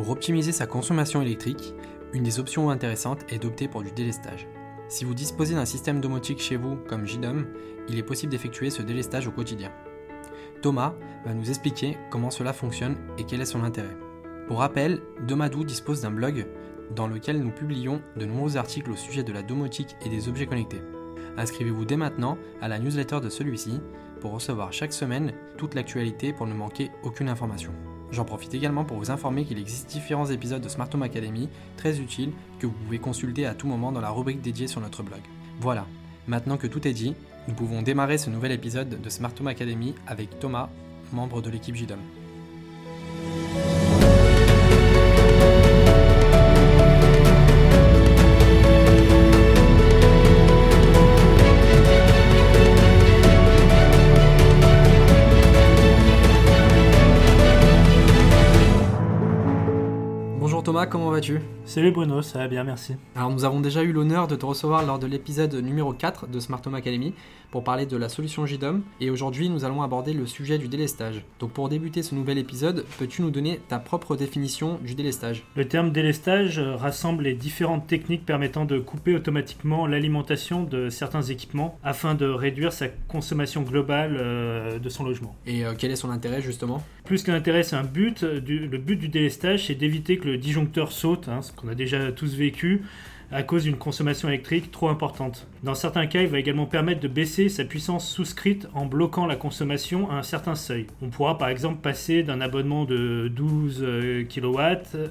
Pour optimiser sa consommation électrique, une des options intéressantes est d'opter pour du délestage. Si vous disposez d'un système domotique chez vous comme JDOM, il est possible d'effectuer ce délestage au quotidien. Thomas va nous expliquer comment cela fonctionne et quel est son intérêt. Pour rappel, Domadou dispose d'un blog dans lequel nous publions de nombreux articles au sujet de la domotique et des objets connectés. Inscrivez-vous dès maintenant à la newsletter de celui-ci pour recevoir chaque semaine toute l'actualité pour ne manquer aucune information. J'en profite également pour vous informer qu'il existe différents épisodes de Smart Home Academy très utiles que vous pouvez consulter à tout moment dans la rubrique dédiée sur notre blog. Voilà, maintenant que tout est dit, nous pouvons démarrer ce nouvel épisode de Smart Home Academy avec Thomas, membre de l'équipe JDOM. Thomas, comment vas-tu? Salut Bruno, ça va bien, merci. Alors nous avons déjà eu l'honneur de te recevoir lors de l'épisode numéro 4 de Smart Home Academy pour parler de la solution JDOM et aujourd'hui nous allons aborder le sujet du délestage. Donc pour débuter ce nouvel épisode, peux-tu nous donner ta propre définition du délestage? Le terme délestage euh, rassemble les différentes techniques permettant de couper automatiquement l'alimentation de certains équipements afin de réduire sa consommation globale euh, de son logement. Et euh, quel est son intérêt justement? Plus qu'un intérêt, c'est un but. Le but du délestage, c'est d'éviter que le disjoncteur saute, hein, ce qu'on a déjà tous vécu, à cause d'une consommation électrique trop importante. Dans certains cas, il va également permettre de baisser sa puissance souscrite en bloquant la consommation à un certain seuil. On pourra par exemple passer d'un abonnement de 12 kW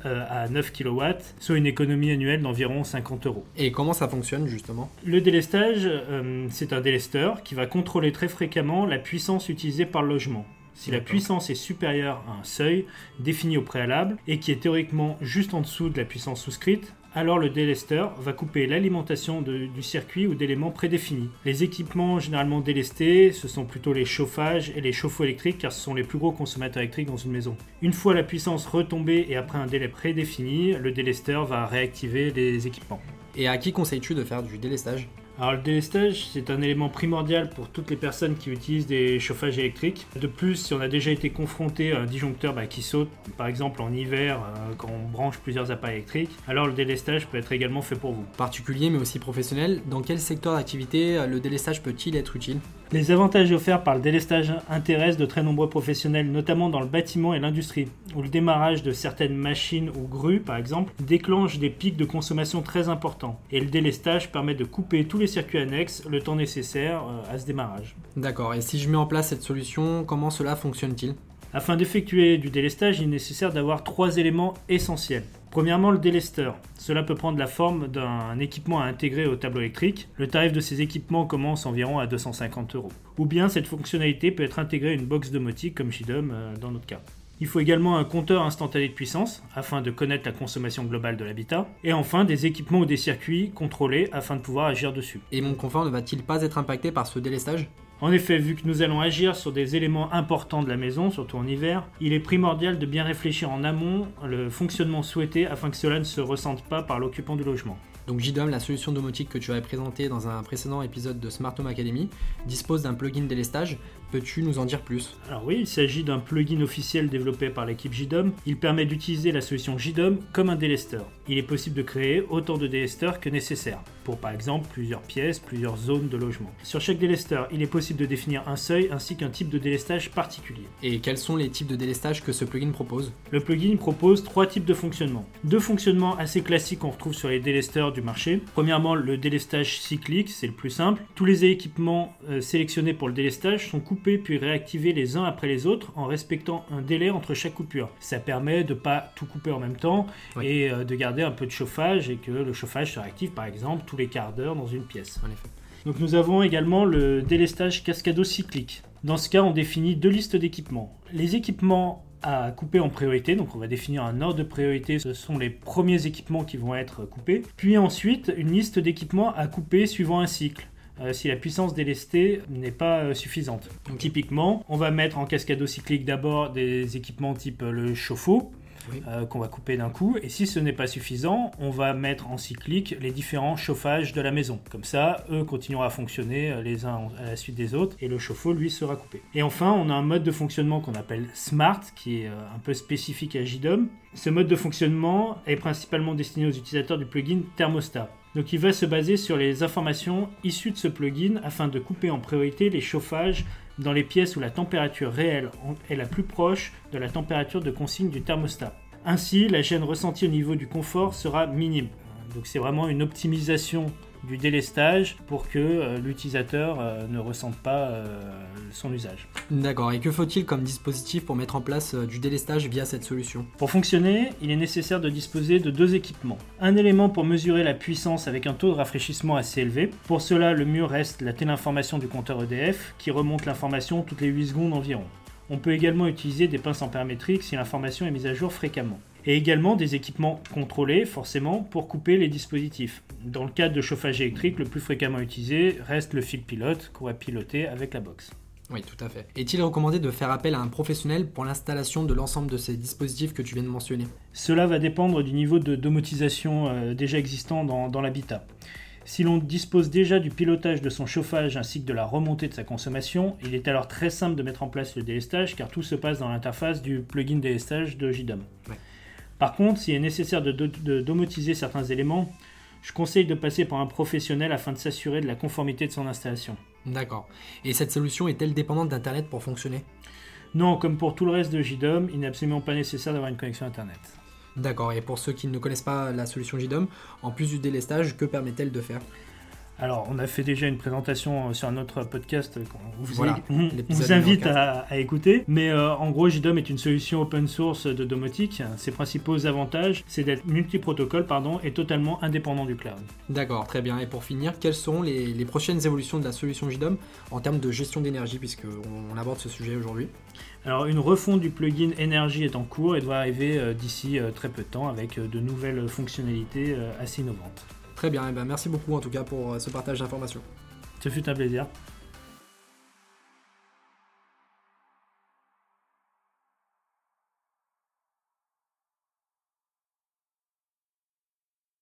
à 9 kW, soit une économie annuelle d'environ 50 euros. Et comment ça fonctionne justement? Le délestage, euh, c'est un délesteur qui va contrôler très fréquemment la puissance utilisée par le logement. Si la puissance est supérieure à un seuil défini au préalable et qui est théoriquement juste en dessous de la puissance souscrite, alors le délesteur va couper l'alimentation du circuit ou d'éléments prédéfinis. Les équipements généralement délestés, ce sont plutôt les chauffages et les chauffe-eau électriques car ce sont les plus gros consommateurs électriques dans une maison. Une fois la puissance retombée et après un délai prédéfini, le délesteur va réactiver les équipements. Et à qui conseilles-tu de faire du délestage? Alors le délestage, c'est un élément primordial pour toutes les personnes qui utilisent des chauffages électriques. De plus, si on a déjà été confronté à un disjoncteur bah, qui saute, par exemple en hiver, euh, quand on branche plusieurs appareils électriques, alors le délestage peut être également fait pour vous. Particulier mais aussi professionnel, dans quel secteur d'activité euh, le délestage peut-il être utile? Les avantages offerts par le délestage intéressent de très nombreux professionnels, notamment dans le bâtiment et l'industrie, où le démarrage de certaines machines ou grues, par exemple, déclenche des pics de consommation très importants. Et le délestage permet de couper tous les circuits annexes le temps nécessaire euh, à ce démarrage. D'accord, et si je mets en place cette solution, comment cela fonctionne-t-il? Afin d'effectuer du délestage, il est nécessaire d'avoir trois éléments essentiels. Premièrement, le délesteur. Cela peut prendre la forme d'un équipement à intégrer au tableau électrique. Le tarif de ces équipements commence environ à 250 euros. Ou bien cette fonctionnalité peut être intégrée à une box domotique comme JDOM euh, dans notre cas. Il faut également un compteur instantané de puissance afin de connaître la consommation globale de l'habitat. Et enfin, des équipements ou des circuits contrôlés afin de pouvoir agir dessus. Et mon confort ne va-t-il pas être impacté par ce délestage? En effet, vu que nous allons agir sur des éléments importants de la maison, surtout en hiver, il est primordial de bien réfléchir en amont le fonctionnement souhaité afin que cela ne se ressente pas par l'occupant du logement. Donc JDOM, la solution domotique que tu avais présentée dans un précédent épisode de Smart Home Academy, dispose d'un plugin délestage. Peux-tu nous en dire plus? Alors oui, il s'agit d'un plugin officiel développé par l'équipe JDOM. Il permet d'utiliser la solution JDOM comme un délesteur. Il est possible de créer autant de délesteurs que nécessaire, pour par exemple plusieurs pièces, plusieurs zones de logement. Sur chaque délesteur, il est possible de définir un seuil ainsi qu'un type de délestage particulier. Et quels sont les types de délestage que ce plugin propose? Le plugin propose trois types de fonctionnement. Deux fonctionnements assez classiques qu'on retrouve sur les délesteurs du marché. Premièrement, le délestage cyclique, c'est le plus simple. Tous les équipements euh, sélectionnés pour le délestage sont coupés puis réactivés les uns après les autres en respectant un délai entre chaque coupure. Ça permet de pas tout couper en même temps Oui. et euh, de garder un peu de chauffage et que le chauffage se réactive par exemple tous les quarts d'heure dans une pièce. En effet. Donc nous avons également le délestage cascado-cyclique. Dans ce cas, on définit deux listes d'équipements. Les équipements à couper en priorité, donc on va définir un ordre de priorité, ce sont les premiers équipements qui vont être coupés. Puis ensuite, une liste d'équipements à couper suivant un cycle. Euh, si la puissance délestée n'est pas euh, suffisante. Donc, typiquement, on va mettre en cascado cyclique d'abord des équipements type euh, le chauffe-eau, Oui. euh, qu'on va couper d'un coup. Et si ce n'est pas suffisant, on va mettre en cyclique les différents chauffages de la maison. Comme ça, eux continueront à fonctionner les uns à la suite des autres et le chauffe-eau, lui, sera coupé. Et enfin, on a un mode de fonctionnement qu'on appelle Smart, qui est un peu spécifique à JDOM. Ce mode de fonctionnement est principalement destiné aux utilisateurs du plugin Thermostat. Donc il va se baser sur les informations issues de ce plugin afin de couper en priorité les chauffages dans les pièces où la température réelle est la plus proche de la température de consigne du thermostat. Ainsi, la gêne ressentie au niveau du confort sera minime. Donc c'est vraiment une optimisation du délestage pour que euh, l'utilisateur euh, ne ressente pas euh, son usage. D'accord, et que faut-il comme dispositif pour mettre en place du délestage via cette solution? Pour fonctionner, il est nécessaire de disposer de deux équipements. Un élément pour mesurer la puissance avec un taux de rafraîchissement assez élevé. Pour cela, le mur reste la téléinformation du compteur EDF qui remonte l'information toutes les 8 secondes environ. On peut également utiliser des pinces ampérimétriques si l'information est mise à jour fréquemment. Et également des équipements contrôlés, forcément, pour couper les dispositifs. Dans le cadre de chauffage électrique, le plus fréquemment utilisé reste le fil pilote qu'on va piloter avec la box. Oui, tout à fait. Est-il recommandé de faire appel à un professionnel pour l'installation de l'ensemble de ces dispositifs que tu viens de mentionner? Cela va dépendre du niveau de domotisation euh, déjà existant dans, dans l'habitat. Si l'on dispose déjà du pilotage de son chauffage ainsi que de la remontée de sa consommation, il est alors très simple de mettre en place le délestage car tout se passe dans l'interface du plugin délestage de JDOM. Ouais. Par contre, s'il est nécessaire de, do- de domotiser certains éléments, je conseille de passer par un professionnel afin de s'assurer de la conformité de son installation. D'accord. Et cette solution est-elle dépendante d'Internet pour fonctionner? Non, comme pour tout le reste de JDOM, il n'est absolument pas nécessaire d'avoir une connexion Internet. D'accord, et pour ceux qui ne connaissent pas la solution JDOM, en plus du délestage, que permet-elle de faire? Alors, on a fait déjà une présentation euh, sur un autre podcast qu'on vous, Voilà, invite à, à écouter. Mais euh, en gros, JDOM est une solution open source de domotique. Ses principaux avantages, c'est d'être multi-protocole pardon, et totalement indépendant du cloud. D'accord, très bien. Et pour finir, quelles seront les, les prochaines évolutions de la solution JDOM en termes de gestion d'énergie, puisque on, aborde ce sujet aujourd'hui? Alors, une refonte du plugin énergie est en cours et doit arriver euh, d'ici euh, très peu de temps avec euh, de nouvelles fonctionnalités euh, assez innovantes. Très bien, et ben merci beaucoup en tout cas pour euh, ce partage d'informations. Ce fut un plaisir.